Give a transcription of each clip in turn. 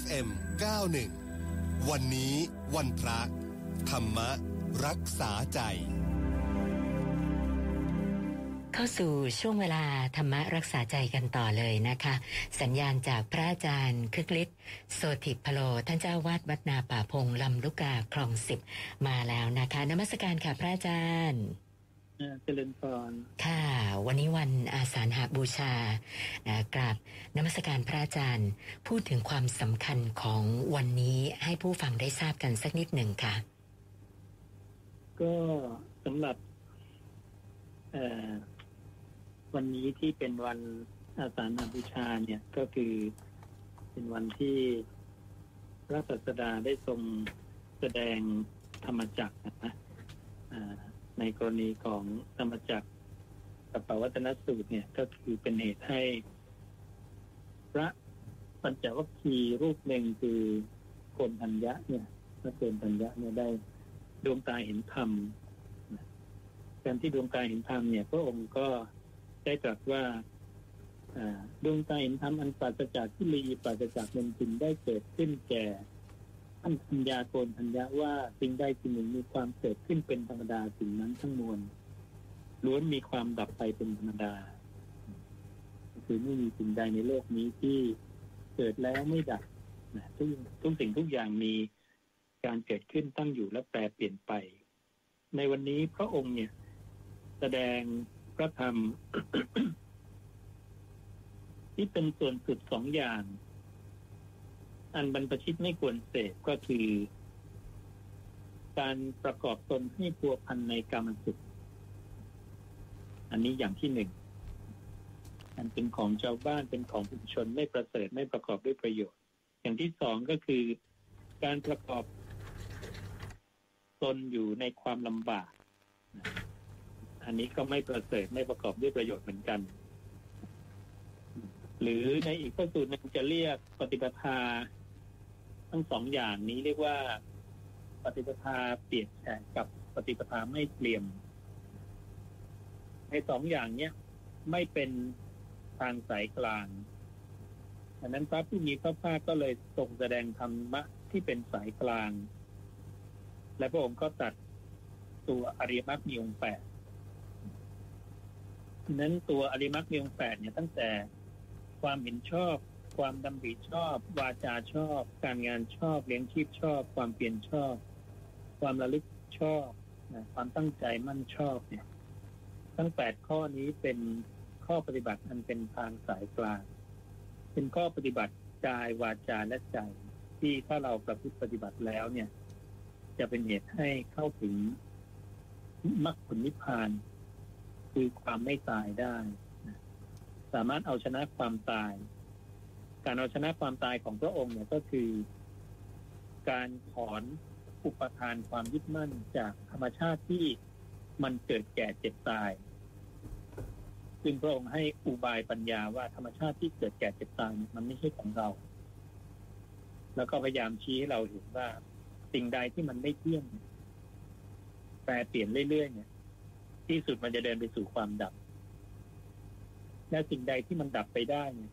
FM 91 วันนี้วันพระ ธรรมรักษาใจ เข้าสู่ช่วงเวลาธรรมรักษาใจกันต่อเลยนะคะ สัญญาณจากพระอาจารย์คึกฤทธิ์โสติพโล ท่านเจ้าวาดวัดนาป่าพงลำลูกกาคลองสิบมาแล้วนะคะนมัสการค่ะพระอาจารย์ เจริญพรค่ะ วันนี้วันอาสาฬหาบูชากราบนมัสการพระอาจารย์ พูดถึงความสำคัญของวันนี้ให้ผู้ฟังได้ทราบกันสักนิดหนึ่งค่ะ ก็สำหรับวันนี้ที่เป็นวันอาสาฬหาบูชาเนี่ยก็คือเป็นวันที่พระศาสดาได้ทรงแสดงธรรมจักรนะ ในกรณีของธรรมจักรกับปวัตนสูตรเนี่ยก็คือเป็นเหตุให้ พระปัญจวัคคีย์รูปหนึ่งคือโกนธัญญะเนี่ยพระโกนธัญญะเนี่ยได้ดวงตาเห็นธรรมการที่ดวงตาเห็นธรรมเนี่ยพระองค์ก็ได้ตรัสว่าดวงตาเห็นธรรมอันปราศจากที่ลีปราศจากเงินจินได้เกิดขึ้นแก่ ท่านปัญญาโกนปัญญาว่าสิ่งใดสิ่งหนึ่งมีความเกิดขึ้นเป็นธรรมดาสิ่งนั้นทั้งมวลล้วนมีความดับไปเป็นธรรมดา คือไม่มีสิ่งใดในโลกนี้ที่เกิดแล้วไม่ดับนะทุกทุกสิ่งทุกอย่างมีการเกิดขึ้นตั้งอยู่และแปรเปลี่ยนไป ในวันนี้พระองค์เนี่ย แสดงพระธรรม ที่เป็นส่วนสุดสองอย่าง อันบรรพชิตไม่ควรเสพก็คือ การประกอบตนให้พัวพันในกรรมสุข อันนี้อย่างที่หนึ่งอันเป็นของชาวบ้านเป็นของผู้ชนไม่ประเสริฐไม่ประกอบด้วยประโยชน์ อย่างที่สองก็คือ การประกอบตนอยู่ในความลำบาก อันนี้ก็ไม่ประเสริฐไม่ประกอบด้วยประโยชน์เหมือนกัน หรือในอีกข้อสูตรหนึ่งจะเรียกปฏิปทา ทั้งสองอย่างนี้เรียกว่า ปฏิปทาเปลี่ยนแฉกกับปฏิปทาไม่เปลี่ยมในสองอย่างเนี้ยไม่เป็นทางสายกลางดังนั้นพระผู้มีพระภาคก็เลยทรงแสดงธรรมะที่เป็นสายกลาง และพระองค์ก็ตัดตัวอริมรรคมีองแปดนั้นตัวอริมรรคมีองแปดเนี่ยตั้งแต่ความเห็นชอบ ความดำริชอบ วาจาชอบ การงานชอบเลี้ยงชีพชอบ ความเปลี่ยนชอบ ความระลึกชอบนะความตั้งใจมั่นชอบเนี่ย ทั้งแปดข้อนี้เป็นข้อปฏิบัติอันเป็นทางสายกลาง เป็นข้อปฏิบัติกายวาจาและใจ ที่ถ้าเราประพฤติปฏิบัติแล้วเนี่ย จะเป็นเหตุให้เข้าถึงมรรคผลนิพพาน คือความไม่ตายได้ สามารถเอาชนะความตาย การเอาชนะความตายของพระองค์เนี่ยก็คือ การถอนอุปทานความยึดมั่นจากธรรมชาติที่มันเกิดแก่เจ็บตาย ซึ่งพระองค์ให้อุบายปัญญาว่าธรรมชาติที่เกิดแก่เจ็บตายมันไม่ใช่ของเรา แล้วก็พยายามชี้ให้เราเห็นว่าสิ่งใดที่มันไม่เที่ยงแปรเปลี่ยนเรื่อยๆเนี่ย ที่สุดมันจะเดินไปสู่ความดับ และสิ่งใดที่มันดับไปได้เนี่ย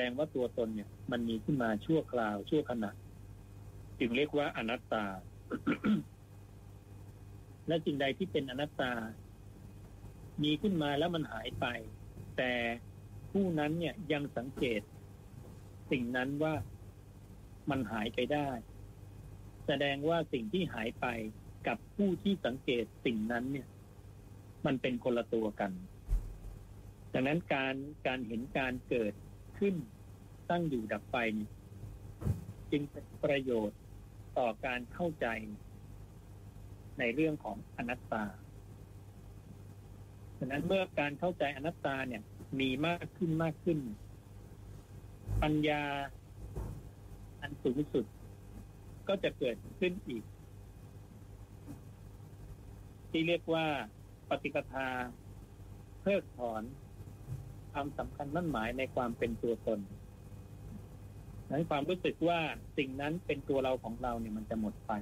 ดงว่าตัวตนเนี่ย มันมีขึ้นมาชั่วคราว ชั่วขณะจึงเรียกว่าอนัตตา และสิ่งใดที่เป็นอนัตตา มีขึ้นมาแล้วมันหายไป แต่ผู้นั้นเนี่ยยังสังเกต สิ่งนั้นว่ามันหายไปได้ แสดงว่าสิ่งที่หายไปกับผู้ที่สังเกตสิ่งนั้นเนี่ย มันเป็นคนละตัวกัน ดังนั้นการการเห็นการเกิด ขึ้น ตั้งอยู่ดับไป จึงเป็นประโยชน์ต่อการเข้าใจ ในเรื่องของอนัตตาฉะนั้นเมื่อการเข้าใจอนัตตาเนี่ยมีมากขึ้นมากขึ้น ปัญญาอันสูงสุด ก็จะเกิดขึ้นอีก ที่เรียกว่าปฏิปทาเพิกถอน ความสำคัญมั่นหมายในความเป็นตัวตนนั้นความรู้สึกว่าสิ่งนั้นเป็นตัวเราของเราเนี่ยมันจะหมดไป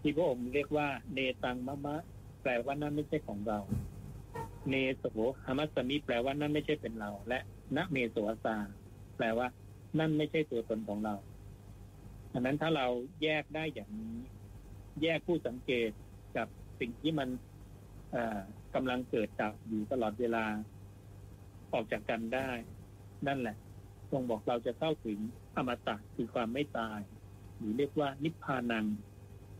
ที่พระองค์เรียกว่า เนตังมะมะ แปลว่านั่นไม่ใช่ของเรา เนโสหามัสมิแปลว่านั่นไม่ใช่เป็นเรา และณเมโสสาแปลว่า นั่นไม่ใช่ตัวตนของเราดังนั้นถ้าเราแยกได้อย่างนี้ แยกผู้สังเกตกับสิ่งที่มันกำลังเกิดดับอยู่ตลอดเวลา ออกจากกันได้ นั่นแหละทรงบอกเราจะเข้าถึงอมตะคือความไม่ตาย หรือเรียกว่านิพพานัง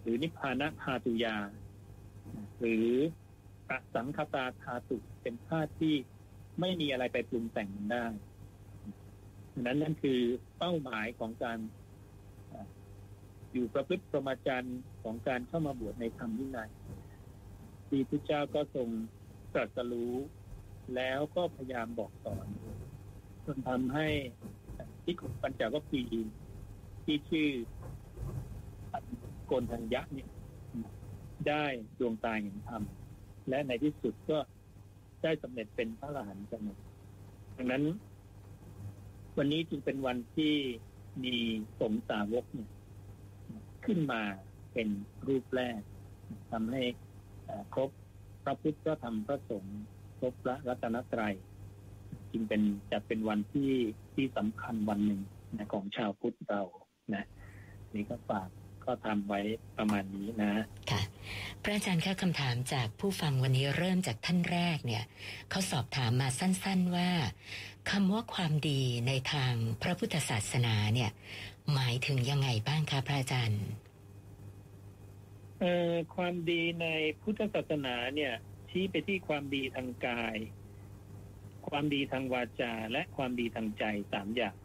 หรือนิพพานะธาตุยา หรืออสังคตาธาตุเป็นธาตุที่ไม่มีอะไรไปปรุงแต่งได้นั้นนั่นคือเป้าหมายของการอยู่ประพฤติประมาจารย์ของการเข้ามาบวชในธรรมวินัยที่พระเจ้าก็ทรงตรัสรู้ แล้วก็พยายามบอกสอนจนทำให้ที่ขุปัญจวัคคีที่ชื่อโกนทัญญะเนี่ย ได้ดวงตาเห็นธรรม และในที่สุดก็ได้สำเร็จเป็นพระอรหันต์กันดังนั้น วันนี้จึงเป็นวันที่มีสมสาวกเนี่ย ขึ้นมาเป็นรูปแรกทำให้ครบพระพุทธพระธรรมพระสงฆ์ รบพระรัตนตรัยจึงเป็นจะเป็นวันที่ที่สำคัญวันหนึ่งนะของชาวพุทธเรานะนี่ก็ฝากก็ทำไว้ประมาณนี้นะ ค่ะ พระอาจารย์คะคำถามจากผู้ฟังวันนี้เริ่มจากท่านแรกเนี่ยเขาสอบถามมาสั้นๆว่าคำว่าความดีในทางพระพุทธศาสนาเนี่ย หมายถึงยังไงบ้างคะพระอาจารย์เอ่อความดีในพุทธศาสนาเนี่ย ชี้ไปที่ความดีทางกาย ความดีทางวาจา และความดีทางใจสามอย่าง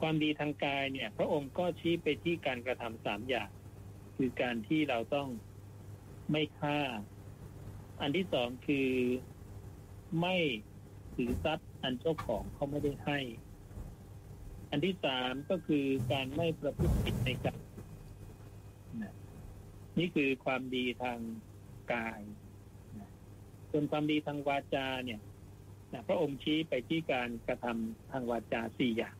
ความดีทางกายเนี่ย พระองค์ก็ชี้ไปที่การกระทำสามอย่าง คือการที่เราต้องไม่ฆ่า อันที่สองคือไม่ถือทรัพย์อันเจ้าของเขาไม่ได้ให้ อันที่สามก็คือการไม่ประพฤติผิดในการมนี่คือความดีทางกาย ส่วนความดีทางวาจาเนี่ยพระองค์ชี้ไปที่การกระทำทางวาจาสี่อย่าง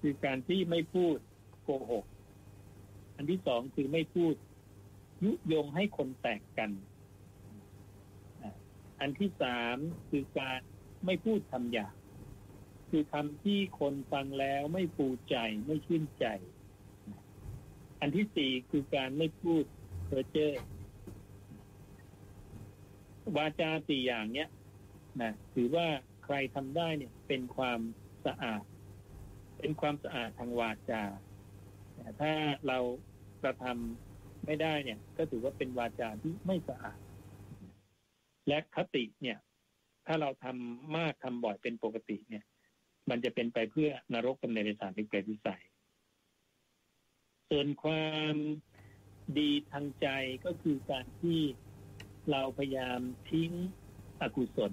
คือการที่ไม่พูดโกหก อันที่สองคือไม่พูด ยุยงให้คนแตกกัน อันที่สามคือการไม่พูดคำหยาบคือคำที่คนฟังแล้วไม่ปูใจไม่ชื่นใจ อันที่สี่คือการไม่พูดเพ้อเจ้อ วาจาสี่อย่างเนี้ยนะถือว่าใครทำได้เนี่ย เป็นความสะอาด เป็นความสะอาดทางวาจาแต่ถ้าเรากระทำไม่ได้เนี่ย ก็ถือว่าเป็นวาจาที่ไม่สะอาด และคติเนี่ย ถ้าเราทำมากทำบ่อยเป็นปกติเนี่ย มันจะเป็นไปเพื่อนรกกำเนิดในสารเป็นเปรตวิสัยส่วนความดีทางใจก็คือการที่ เราพยายามทิ้งอกุศล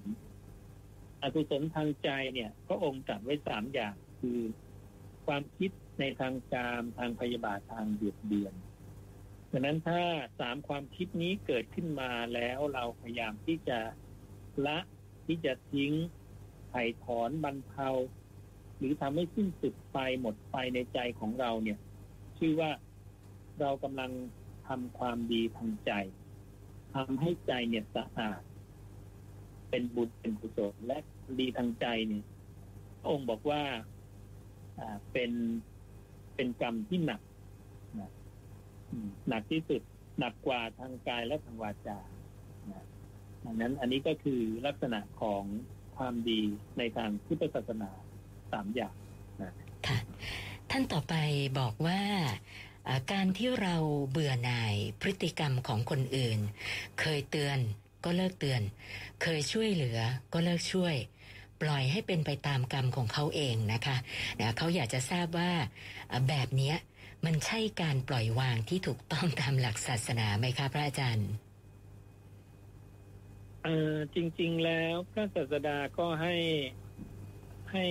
อกุศลทางใจเนี่ย พระองค์ตรัสไว้สามอย่าง คือความคิดในทางการทางพยาบาททางเบียดเบียนดังนั้นถ้าสามความคิดนี้เกิดขึ้นมาแล้วเราพยายามที่จะละที่จะทิ้งไถ่ถอนบรรเทาหรือทำให้สิ้นสุดไปหมดไปในใจของเราเนี่ย ชื่อว่าเรากำลังทำความดีทางใจ ทำให้ใจเนี่ยสะอาด เป็นบุญเป็นกุศลและดีทางใจเนี่ยองค์บอกว่าเป็นเป็นกรรมที่หนักหนักที่สุดหนักกว่าทางกายและทางวาจาดังนั้นอันนี้ก็คือลักษณะของความดีในทางพุทธศาสนาสามอย่างค่ะท่านต่อไปบอกว่า การที่เราเบื่อหน่ายพฤติกรรมของคนอื่น เคยเตือนก็เลิกเตือน เคยช่วยเหลือก็เลิกช่วย ปล่อยให้เป็นไปตามกรรมของเขาเองนะคะนะเขาอยากจะทราบว่าแบบนี้มันใช่การปล่อยวางที่ถูกต้องตามหลักศาสนาไหมคะพระอาจารย์เออจริง ๆ แล้วพระศาสดาก็ให้ให้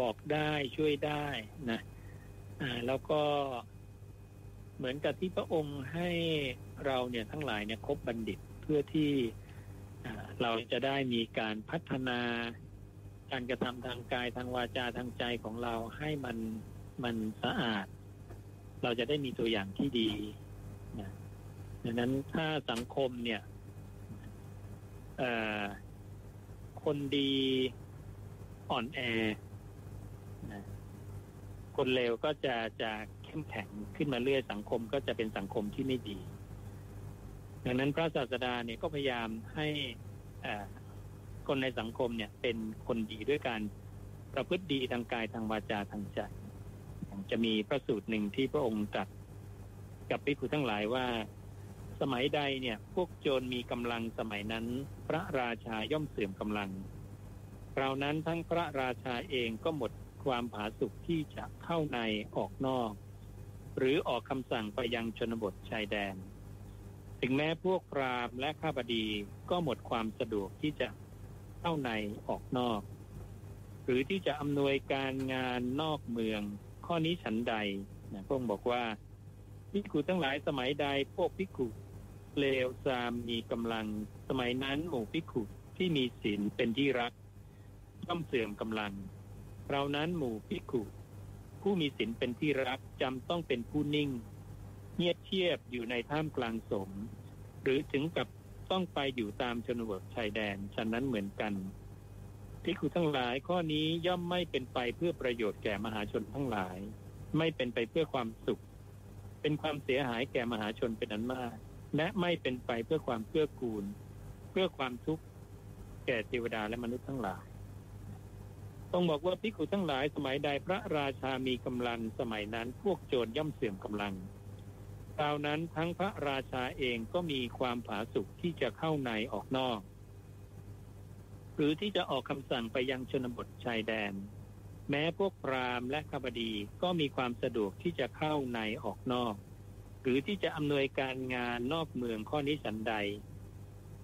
บอกได้ช่วยได้นะอ่าแล้วก็ เหมือนกับที่พระองค์ให้เราเนี่ยทั้งหลายเนี่ยคบบัณฑิตเพื่อที่เราจะได้มีการพัฒนาการกระทำทางกายทางวาจาทางใจของเราให้มันมันสะอาด เราจะได้มีตัวอย่างที่ดีนะดังนั้นถ้าสังคมเนี่ยคนดีอ่อนแอ คนเลวก็จะจะ มแข็งขึ้นมาเรื่อยสังคมก็จะเป็นสังคมที่ไม่ดี ดังนั้นพระศาสดาเนี่ยก็พยายามให้คนในสังคมเนี่ย เป็นคนดีด้วยการประพฤติดีทางกายทางวาจาทางใจจะมีพระสูตรหนึ่งที่พระองค์ตรัสกับภิกษุทั้งหลายว่า สมัยใดเนี่ย พวกโจรมีกำลังสมัยนั้น พระราชาย่อมเสื่อมกำลังคราวนั้นทั้งพระราชาเองก็หมดความผาสุกที่จะเข้าในออกนอก หรือออกคำสั่งไปยังชนบทชายแดน ถึงแม้พวกพราหมณ์และข้าบดีก็หมดความสะดวกที่จะเข้าในออกนอก หรือที่จะอำนวยการงานนอกเมือง ข้อนี้ฉันใดนะพระองค์บอกว่าพิกุทั้งหลายสมัยใดพวกพิกุเลวซามมีกำลัง สมัยนั้นหมู่พิกุที่มีศีลเป็นที่รักย่อมเสื่อมกำลังเรานั้นหมู่พิกุ ผู้มีศีลเป็นที่รักจำต้องเป็นผู้นิ่งเงียบเชียบอยู่ในท่ามกลางสงฆ์หรือถึงกับต้องไปอยู่ตามชนบทชายแดนฉะนั้นเหมือนกันพิกุทั้งหลายข้อนี้ย่อมไม่เป็นไปเพื่อประโยชน์แก่มหาชนทั้งหลาย ไม่เป็นไปเพื่อความสุข เป็นความเสียหายแก่มหาชนเป็นอันมาก และไม่เป็นไปเพื่อความเพื่อกูล เพื่อความทุกข์แก่เทวดาและมนุษย์ทั้งหลาย ต้องบอกว่าพิกุทั้งหลายสมัยใดพระราชามีกำลังสมัยนั้นพวกโจรย่อมเสื่อมกำลังคราวนั้นทั้งพระราชาเองก็มีความผาสุกที่จะเข้าในออกนอก หรือที่จะออกคำสั่งไปยังชนบทชายแดน แม้พวกพราหมณ์และขบดีก็มีความสะดวกที่จะเข้าในออกนอก หรือที่จะอำนวยการงานนอกเมืองข้อนี้สันใด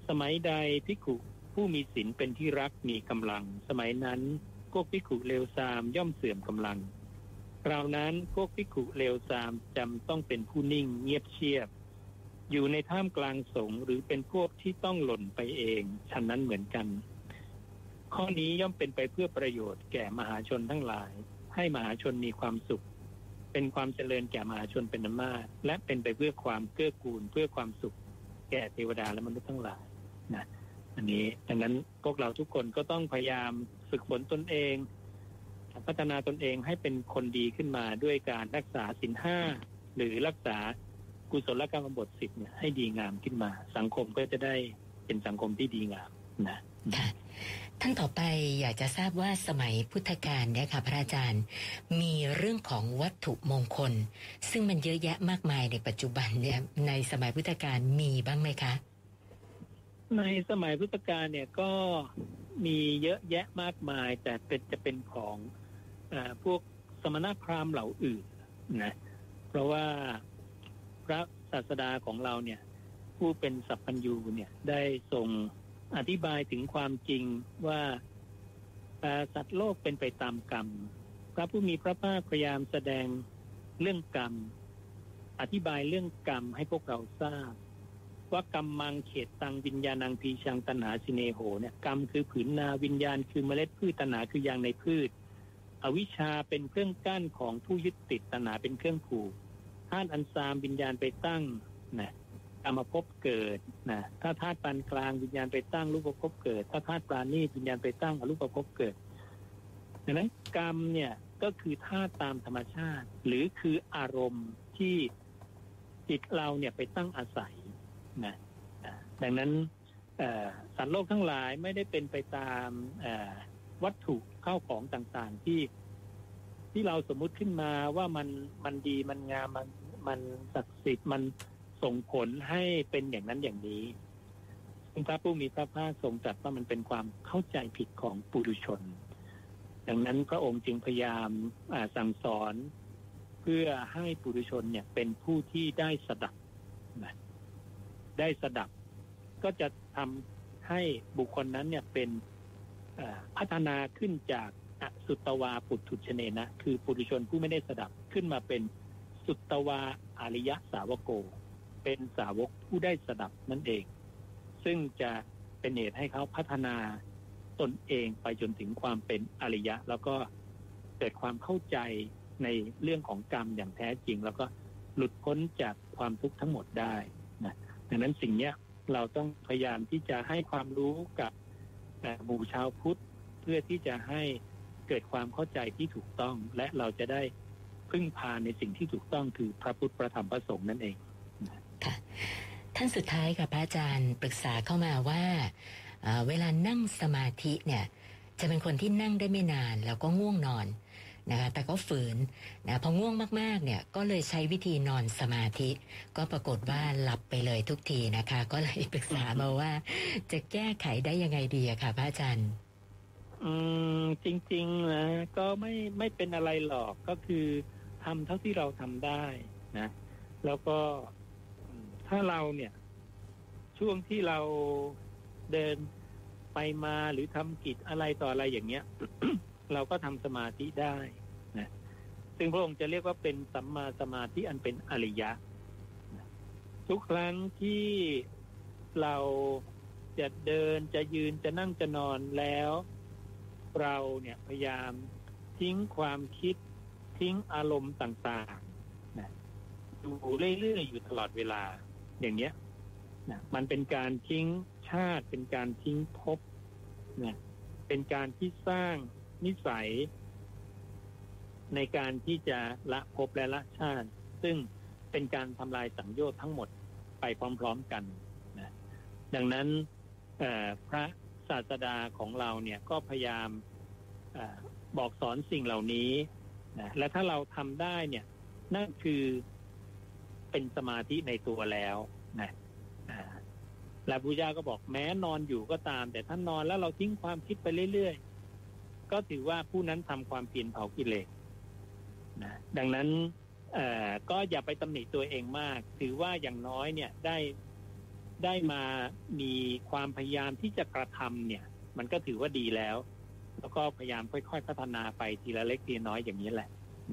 สมัยใดพิกุผู้มีศีลเป็นที่รักมีกำลัง สมัยนั้น พวกพิขุเลวทรามย่อมเสื่อมกำลังคราวนั้นพวกพิขุเลวทรามจำต้องเป็นผู้นิ่งเงียบเชียบ อยู่ในท่ามกลางสงหรือเป็นพวกที่ต้องหล่นไปเองฉันนั้นเหมือนกัน ข้อนี้ย่อมเป็นไปเพื่อประโยชน์แก่มหาชนทั้งหลาย ให้มหาชนมีความสุข เป็นความเจริญแก่มหาชนเป็นนมาและเป็นไปเพื่อความเกื้อกูลเพื่อความสุข แก่เทวดาและมนุษย์ทั้งหลายนะอันนี้ดังนั้นพวกเราทุกคนก็ต้องพยายาม ฝึกฝนตนเองพัฒนาตนเองให้เป็นคนดีขึ้นมาด้วยการรักษาสินห้าหรือรักษากุศลกรรมบทสิบเนี่ยให้ดีงามขึ้นมา สังคมก็จะได้เป็นสังคมที่ดีงามนะท่านต่อไปอยากจะทราบว่าสมัยพุทธกาลเนี่ยค่ะพระอาจารย์ มีเรื่องของวัตถุมงคล ซึ่งมันเยอะแยะมากมายในปัจจุบันเนี่ย ในสมัยพุทธกาลมีบ้างไหมคะ ในสมัยพุทธกาลเนี่ยก็ มีเยอะแยะมากมาย แต่เป็นจะเป็นของอพวกสมณพราหมณ์เหล่าอื่นนะเพราะว่าพระศาสดาของเราเนี่ย ผู้เป็นสัพพัญญูเนี่ยได้ทรงอธิบายถึงความจริงว่าสัตว์โลกเป็นไปตามกรรม พระผู้มีพระภาคพยายามแสดงเรื่องกรรม อธิบายเรื่องกรรมให้พวกเราทราบ ว่ากรรมมังเขตตังวิญญาณังพีชังตัณหาสิเนโหเนี่ยกรรมคือผืนนาวิญญาณคือเมล็ดพืชตัณหาคือยางในพืช อวิชชาเป็นเครื่องกั้นของผู้ยึดติดตัณหาเป็นเครื่องผูกธาตุอันซามวิญญาณไปตั้งนะกรรมภพเกิดนะถ้าธาตุปานกลางวิญญาณไปตั้งรูปภพเกิด ถ้าธาตุปราณีวิญญาณไปตั้งอรูปภพเกิดดังนั้นกรรมเนี่ยก็คือธาตุตามธรรมชาติ หรือคืออารมณ์ที่จิตเราเนี่ยไปตั้งอาศัย นะดังนั้นสัตว์โลกทั้งหลายไม่ได้เป็นไปตามวัตถุเข้าของต่างๆที่ที่เราสมมุติขึ้นมาว่ามันมันดีมันงามมันมันศักดิ์สิทธิ์มันส่งผลให้เป็นอย่างนั้นอย่างนี้พระผู้มีพระภาคทรงตรัสว่ามันเป็นความเข้าใจผิดของปุถุชน ดังนั้นพระองค์จึงพยายามสั่งสอน เพื่อให้ปุถุชนเนี่ยเป็นผู้ที่ได้สดับนะ ได้สดับ ก็จะทำให้บุคคลนั้นเนี่ยเป็นพัฒนาขึ้นจากอสุตวาปุถุชเนนะ คือปุถุชนผู้ไม่ได้สดับขึ้นมาเป็นสุตวาอริยสาวโก เป็นสาวกผู้ได้สดับนั่นเอง ซึ่งจะเป็นเหตุให้เขาพัฒนาตนเองไปจนถึงความเป็นอริยะ แล้วก็เกิดความเข้าใจในเรื่องของกรรมอย่างแท้จริง แล้วก็หลุดพ้นจากความทุกข์ทั้งหมดได้ ดังนั้นสิ่งนี้เราต้องพยายามที่จะให้ความรู้กับหมู่ชาวพุทธ เพื่อที่จะให้เกิดความเข้าใจที่ถูกต้อง และเราจะได้พึ่งพาในสิ่งที่ถูกต้องคือพระพุทธพระธรรมพระสงฆ์นั่นเองค่ะท่านสุดท้ายค่ะพระอาจารย์ปรึกษาเข้ามาว่าเวลานั่งสมาธิเนี่ย จะเป็นคนที่นั่งได้ไม่นานแล้วก็ง่วงนอน นะคะแต่ก็ฝืนนะพอง่วงมากๆเนี่ยก็เลยใช้วิธีนอนสมาธิ ก็ปรากฏว่าหลับไปเลยทุกทีนะคะ ก็เลยปรึกษามาว่า จะแก้ไขได้ยังไงดีอะค่ะพระอาจารย์อืมจริงๆนะก็ไม่ไม่เป็นอะไรหรอกก็คือทำเท่าที่เราทำได้นะ แล้วก็ถ้าเราเนี่ย ช่วงที่เราเดินไปมาหรือทำกิจอะไรต่ออะไรอย่างเงี้ย เราก็ทำสมาธิได้นะซึ่งพระองค์จะเรียกว่าเป็นสัมมาสมาธิอันเป็นอริยะนะทุกครั้งที่เราจะเดินจะยืนจะนั่งจะนอนแล้ว เราเนี่ยพยายามทิ้งความคิดทิ้งอารมณ์ต่างๆนะอยู่เรื่อยๆอยู่ตลอดเวลา อย่างเนี้ยนะมันเป็นการทิ้งชาติเป็นการทิ้งภพนะเป็นการที่สร้าง นิสัย ในการที่จะละภพและละชาติ ซึ่งเป็นการทำลายสังโยชน์ทั้งหมดไปพร้อมๆกันนะดังนั้นพระศาสดาของเราเนี่ยก็พยายามอบอกสอนสิ่งเหล่านี้นะและถ้าเราทำได้เนี่ย นั่นคือเป็นสมาธิในตัวแล้วนะและพุทธเจ้าก็บอกแม้นอนอยู่ก็ตาม แต่ถ้านอนแล้วเราทิ้งความคิดไปเรื่อยๆ ก็ถือว่าผู้นั้นทำความเปลี่ยนเผากิเลสนะดังนั้นเอ่อก็อย่าไปตำหนิตัวเองมาก ถือว่าอย่างน้อยเนี่ยได้ได้มามีความพยายามที่จะกระทำเนี่ย มันก็ถือว่าดีแล้ว แล้วก็พยายามค่อยๆพัฒนาไปทีละเล็กทีละน้อยอย่างนี้แหละ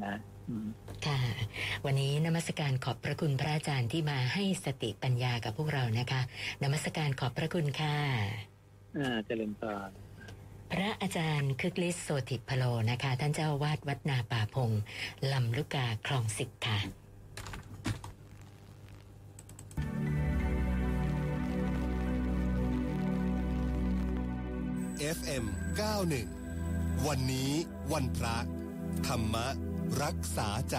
นะอืมค่ะ วันนี้นมัสการขอบพระคุณพระอาจารย์ที่มาให้สติปัญญากับพวกเรานะคะ นมัสการขอบพระคุณค่ะอ่าเจริญพร พระอาจารย์คึกฤทธิ์โสติพโลนะคะ ท่านเจ้าวาดวัดนาป่าพงลำลูกกาคลองสิบค่ะ FM 91วันนี้วันพระ ธรรมรักษาใจ